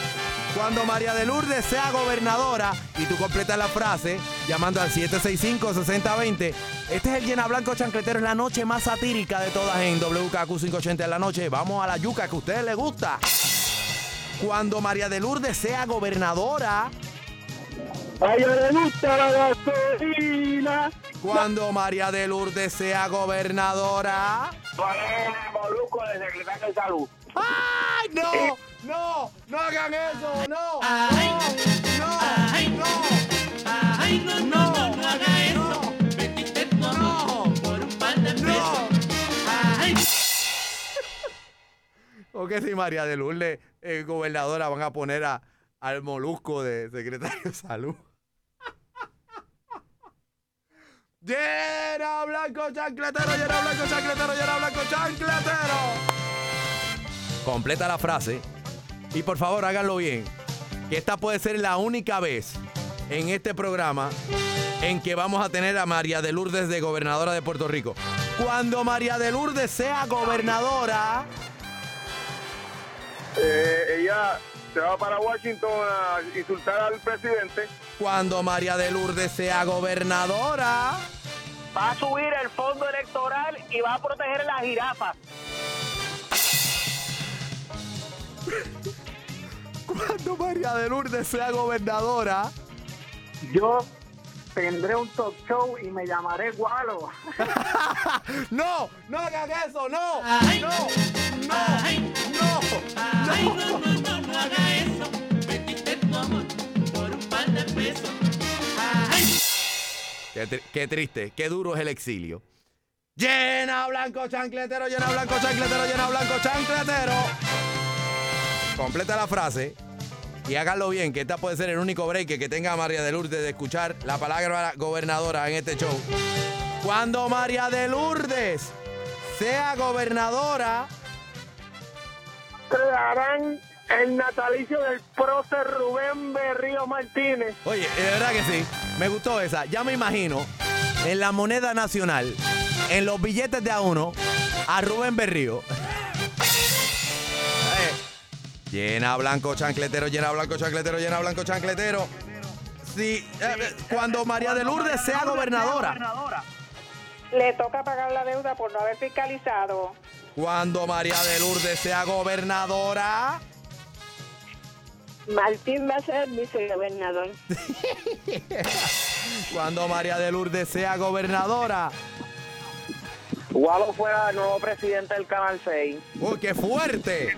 S1: Cuando María de Lourdes sea gobernadora y tú completas la frase llamando al 765-6020, este es el llena blanco chancletero, es la noche más satírica de todas en WKQ 580 en la noche. Vamos a la yuca que a ustedes les gusta. Cuando María de Lourdes sea gobernadora.
S11: A ella le gusta la gasolina.
S1: Cuando María de Lourdes sea gobernadora.
S11: Moluco de secretario de salud.
S1: ¡Ay, no! ¡No! ¡No hagan eso! ¡No!
S4: Ay,
S1: ¡No!
S4: Ay,
S1: ¡No!
S4: Ay, no, no, no, no haga eso. Tu amor por un par de pesos. Ay.
S1: ¿O que si María de Lourdes, eh, gobernadora, van a poner a, al molusco de secretario de salud? Llena blanco chancletero, llena blanco chancletero, llena blanco chancletero. Completa la frase y por favor háganlo bien. Que esta puede ser la única vez en este programa en que vamos a tener a María de Lourdes de gobernadora de Puerto Rico. Cuando María de Lourdes sea gobernadora,
S11: Eh, ella se va para Washington a insultar al presidente.
S1: cuando María de Lourdes sea gobernadora,
S16: Va a subir el fondo electoral y va a proteger las jirafas.
S1: Cuando María de Lourdes sea gobernadora,
S11: Yo tendré un talk show y me llamaré Gualo.
S1: no, no hagan eso, no,
S4: Ay.
S1: no, no,
S4: Ay.
S1: no,
S4: Ay, no, no, no, no haga eso. Vendiste tu amor por un par de pesos. Ay.
S1: Qué, tri- qué triste, qué duro es el exilio. Llena blanco chancletero, llena blanco chancletero, llena blanco chancletero. Completa la frase y háganlo bien, que esta puede ser el único break que tenga María de Lourdes de escuchar la palabra gobernadora en este show. Cuando María de Lourdes sea gobernadora,
S11: Crearán el natalicio del prócer Rubén Berrío Martínez.
S1: Oye, de verdad que sí. Me gustó esa. Ya me imagino en la moneda nacional, en los billetes de a uno, a Rubén Berrío. Llena blanco chancletero, llena blanco chancletero, llena blanco chancletero. Sí, eh, eh, cuando María de Lourdes sea gobernadora.
S17: Le toca pagar la deuda por no haber fiscalizado.
S1: Cuando María de Lourdes sea gobernadora.
S9: Martín va a ser vicegobernador.
S1: Cuando María de Lourdes sea gobernadora.
S16: Gualo fuera el nuevo presidente del Canal 6.
S1: ¡Uy, qué fuerte!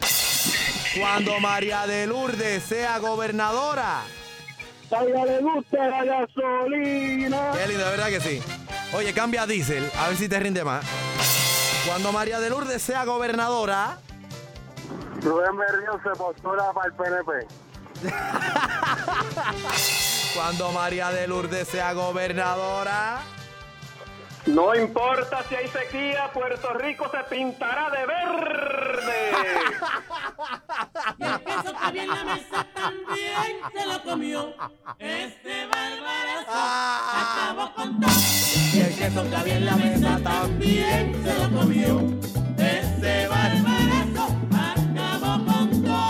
S1: Cuando María de Lourdes sea gobernadora.
S11: María le gusta la gasolina.
S1: Qué lindo, de verdad que sí. Oye, cambia a diésel, a ver si te rinde más. Cuando María de Lourdes sea gobernadora.
S11: Rubén Berrío se postula para el PNP.
S1: Cuando María de Lourdes sea gobernadora.
S5: No importa si hay sequía, Puerto Rico se pintará de verde.
S4: Y el queso que había en la mesa también se lo comió. Este barbarazo acabó con todo. Y el queso que había en la mesa también se lo comió. Este barbarazo acabó con todo.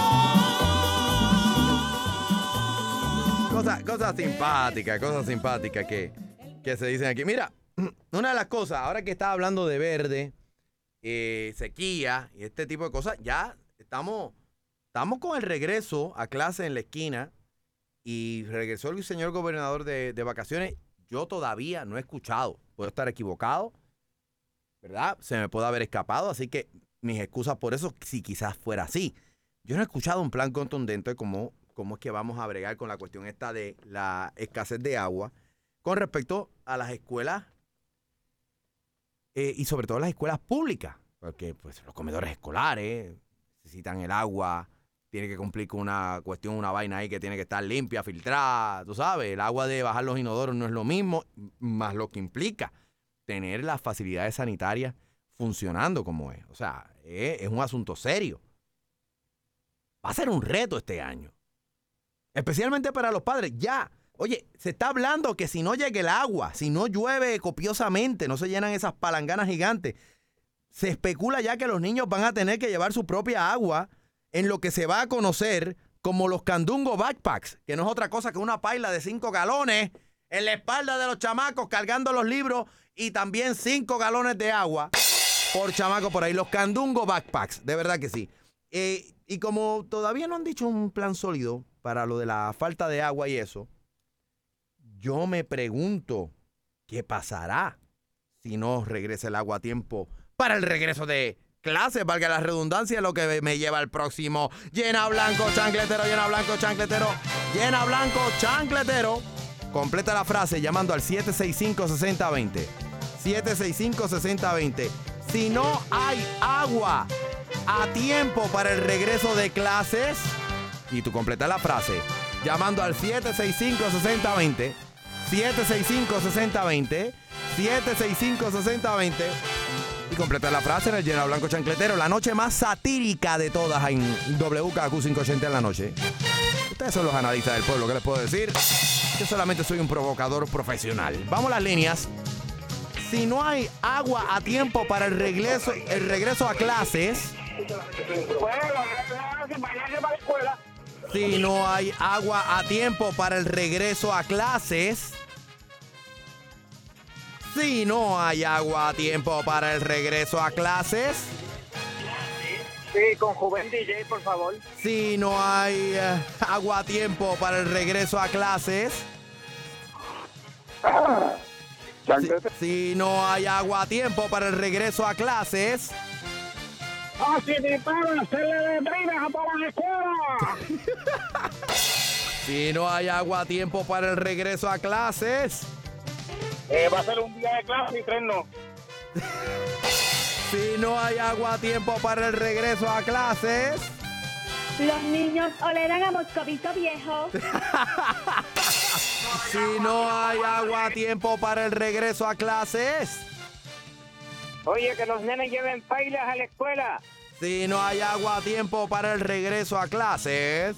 S1: Cosas cosas simpáticas, cosas simpáticas que, que se dicen aquí. Mira, una de las cosas, ahora que estaba hablando de verde, eh, sequía y este tipo de cosas, ya estamos, estamos con el regreso a clase en la esquina y regresó el señor gobernador de, de vacaciones. Yo todavía no he escuchado, puedo estar equivocado, ¿verdad? Se me puede haber escapado, así que mis excusas por eso, si quizás fuera así. Yo no he escuchado un plan contundente como cómo es que vamos a bregar con la cuestión esta de la escasez de agua con respecto a las escuelas eh, y sobre todo las escuelas públicas, porque pues los comedores escolares necesitan el agua, tiene que cumplir con una cuestión, una vaina ahí que tiene que estar limpia, filtrada, tú sabes, el agua de bajar los inodoros no es lo mismo, más lo que implica tener las facilidades sanitarias funcionando como es. O sea, es, es un asunto serio. Va a ser un reto este año. Especialmente para los padres. Ya, oye, se está hablando que si no llega el agua, si no llueve copiosamente, no se llenan esas palanganas gigantes, se especula ya que los niños van a tener que llevar su propia agua en lo que se va a conocer como los candungo backpacks, que no es otra cosa que una paila de 5 galones en la espalda de los chamacos cargando los libros y también 5 galones de agua por chamaco por ahí. Los candungo backpacks, de verdad que sí. Eh, y como todavía no han dicho un plan sólido para lo de la falta de agua y eso, yo me pregunto qué pasará si no regresa el agua a tiempo para el regreso de clases, valga la redundancia, lo que me lleva al próximo. Llena blanco, chancletero, llena blanco, chancletero, llena blanco, chancletero. Completa la frase llamando al 765-6020. 765-6020. Si no hay agua a tiempo para el regreso de clases, y tú completas la frase llamando al 765-6020. 765-6020. 765-6020. Y completa la frase en el lleno blanco chancletero. La noche más satírica de todas en WKQ 580 en la noche. Ustedes son los analistas del pueblo, ¿qué les puedo decir? Yo solamente soy un provocador profesional. Vamos a las líneas. Si no hay agua a tiempo para el regreso, el regreso a clases, si no hay agua a tiempo para el regreso a clases, si no hay agua a tiempo para el regreso a clases,
S16: Sí, con Juven DJ, por favor.
S1: si no hay eh, agua a tiempo para el regreso a clases, si, si no hay agua a tiempo para el regreso a clases,
S11: Así te para hacerle letrinas a todas las escuelas.
S1: si no hay agua a tiempo para el regreso a clases,
S16: Eh, va a ser un día de clase y tres no.
S1: si no hay agua a tiempo para el regreso a clases,
S10: Los niños olerán a moscovito viejo.
S1: si no hay agua a tiempo para el regreso a clases,
S16: Oye, que los nenes lleven pailas a la escuela.
S1: si no hay agua a tiempo para el regreso a clases.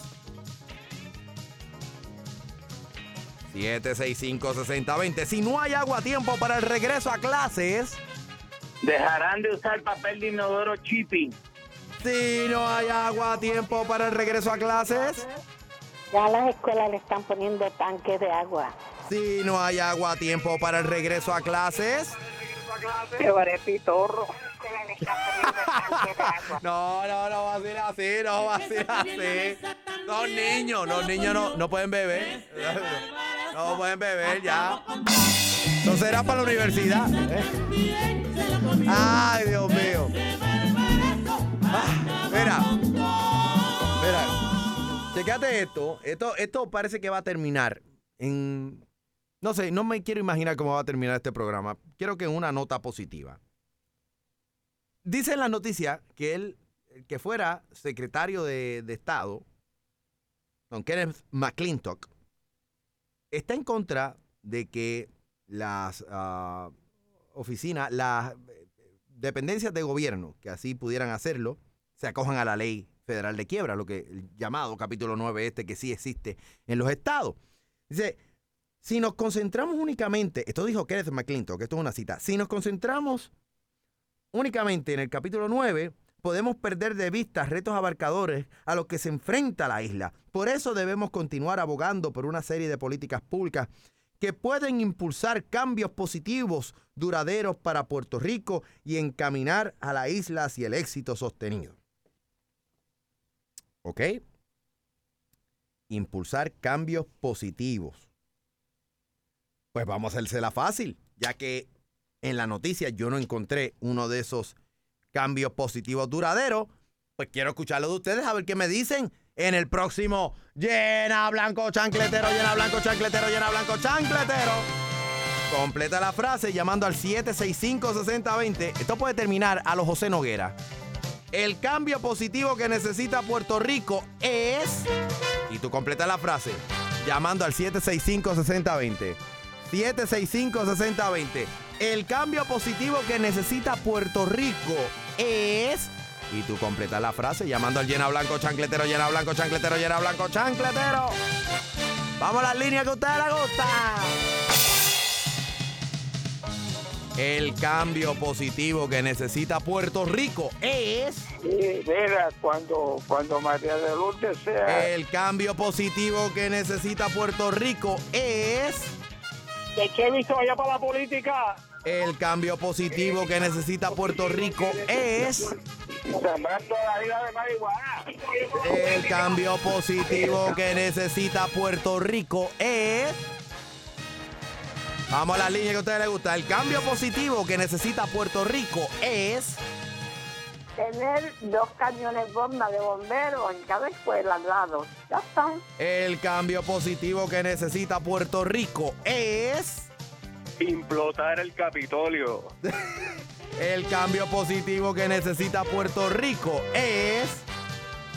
S1: 765-6020. Si no hay agua a tiempo para el regreso a clases.
S16: Dejarán de usar papel de inodoro chipping.
S1: Si no hay agua a tiempo para el regreso a clases.
S10: Ya las escuelas le están poniendo tanques de agua.
S1: Si no hay agua a tiempo para el regreso a clases. No, no, no va a ser así, no va a ser así. Los niños, los niños no, no pueden beber. No pueden beber ya. Eso será para la universidad. ¿eh? Ay, Dios mío. Ah, mira. Mira. Checate esto. Esto, esto parece que va a terminar en. No sé, no me quiero imaginar cómo va a terminar este programa. Quiero que en una nota positiva. Dice en la noticia que él, el que fuera secretario de, Estado, don Kenneth McClintock, está en contra de que las ah, oficinas, las eh, dependencias de gobierno, que así pudieran hacerlo, se acojan a la ley federal de quiebra, lo que el llamado capítulo 9 este que sí existe en los estados. Dice, si nos concentramos únicamente, esto dijo Kenneth McClintock, esto es una cita, si nos concentramos únicamente en el capítulo 9, podemos perder de vista retos abarcadores a los que se enfrenta la isla. Por eso debemos continuar abogando por una serie de políticas públicas que pueden impulsar cambios positivos duraderos para Puerto Rico y encaminar a la isla hacia el éxito sostenido. ¿Ok? Impulsar cambios positivos. Pues vamos a hacérsela fácil, ya que en la noticia yo no encontré uno de esos cambios positivos duraderos. Pues quiero escucharlo de ustedes a ver qué me dicen en el próximo Llena Blanco Chancletero, Llena Blanco Chancletero, Llena Blanco Chancletero. Completa la frase llamando al 765-6020. Esto puede terminar a los José Noguera. El cambio positivo que necesita Puerto Rico es... Y tú completa la frase llamando al 765-6020. 765-6020. El cambio positivo que necesita Puerto Rico es... Y tú completas la frase llamando al llena blanco chancletero, llena blanco chancletero, llena blanco chancletero. Vamos a las líneas que a ustedes les gusta. El cambio positivo que necesita Puerto Rico es...
S18: Sí, mira, cuando, cuando María de Lourdes sea...
S1: El cambio positivo que necesita Puerto Rico es...
S18: ¿De qué visto allá para la política?
S1: El cambio positivo que necesita Puerto Rico es...
S18: Sembrando la isla de marihuana.
S1: El cambio positivo que necesita Puerto Rico es... Vamos a la línea que a ustedes les gusta. El cambio positivo que necesita Puerto Rico es...
S9: Tener dos camiones bomba de bomberos en cada escuela al lado. Ya está.
S1: El cambio positivo que necesita Puerto Rico es...
S5: Implotar el Capitolio.
S1: El cambio positivo que necesita Puerto Rico es...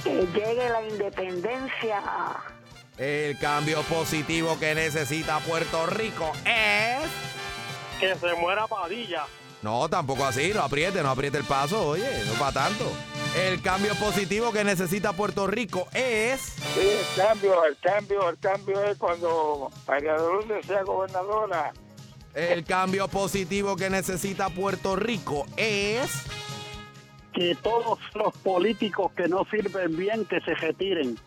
S9: Que llegue la independencia.
S1: El cambio positivo que necesita Puerto Rico es...
S18: Que se muera Padilla.
S1: No, tampoco así, no apriete, no apriete el paso, oye, no para tanto. El cambio positivo que necesita Puerto Rico es...
S18: Sí, el cambio, el cambio, el cambio es cuando María Lourdes sea gobernadora.
S1: El cambio positivo que necesita Puerto Rico es...
S11: Que todos los políticos que no sirven bien, que se retiren.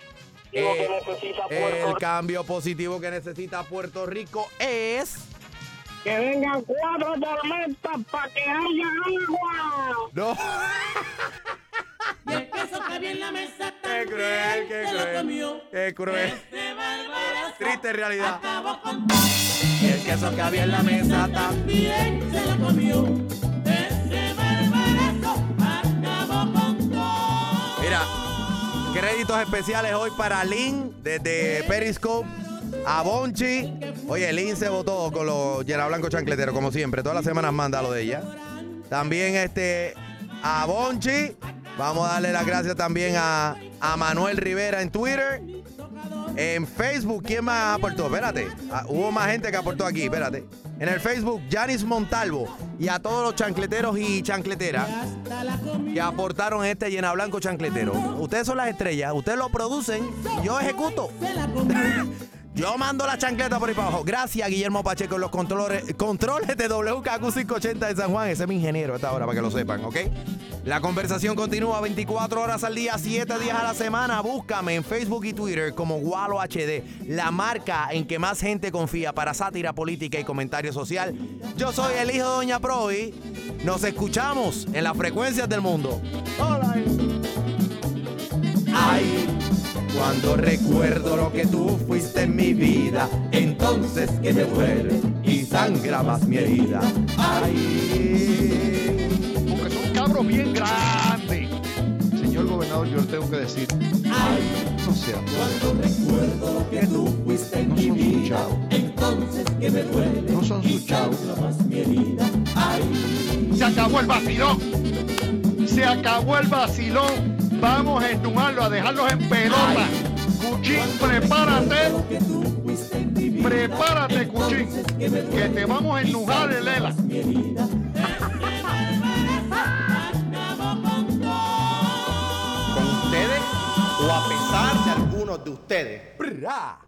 S18: Necesita Puerto
S1: El cambio positivo que necesita Puerto Rico es...
S18: Que vengan cuatro tormentas para que haya agua.
S1: No.
S4: Y el queso que había en la mesa
S1: Qué cruel, qué
S4: se lo comió.
S1: Qué cruel.
S4: Este barbarazo
S1: Triste realidad.
S4: acabó con
S1: Y el queso que había en la mesa
S4: también se lo comió. Este barbarazo acabó con todo.
S1: Mira, créditos especiales hoy para Lynn desde Periscope. A Bonchi. Oye, Lynn se votó con los llena blanco chancletero, como siempre. Todas las semanas manda lo de ella. También este a Bonchi. Vamos a darle las gracias también a, a Manuel Rivera en Twitter. En Facebook, ¿quién más aportó? Espérate. Ah, hubo más gente que aportó aquí, espérate. En el Facebook, Janis Montalvo. Y a todos los chancleteros y chancleteras que aportaron este llena blanco chancletero. Ustedes son las estrellas, ustedes lo producen, yo ejecuto. Yo mando la chancleta por ahí para abajo. Gracias, Guillermo Pacheco, los controles, controles de WKQ 580 de San Juan. Ese es mi ingeniero a esta hora, para que lo sepan, ¿ok? La conversación continúa 24 horas al día, 7 días a la semana. Búscame en Facebook y Twitter como Gualo HD, la marca en que más gente confía para sátira política y comentario social. Yo soy el hijo de Doña Provi. Nos escuchamos en las frecuencias del mundo. Ay, cuando recuerdo lo que tú fuiste en mi vida, entonces que me duele y sangra más mi herida. Ay,
S19: Porque son cabros bien grandes. Señor gobernador, yo le tengo que decir. No sea.
S4: Cuando recuerdo lo que tú fuiste en mi vida, entonces que me duele.
S19: No son sus chavos.
S4: más mi herida. Ay,
S19: Se acabó el vacilón. Se acabó el vacilón. Vamos a entumarlo, a dejarlos en pelota. Cuchín, prepárate. Prepárate, Cuchín. Que te vamos a ennujar el ela.
S1: ¿Con ustedes o a pesar de algunos de ustedes?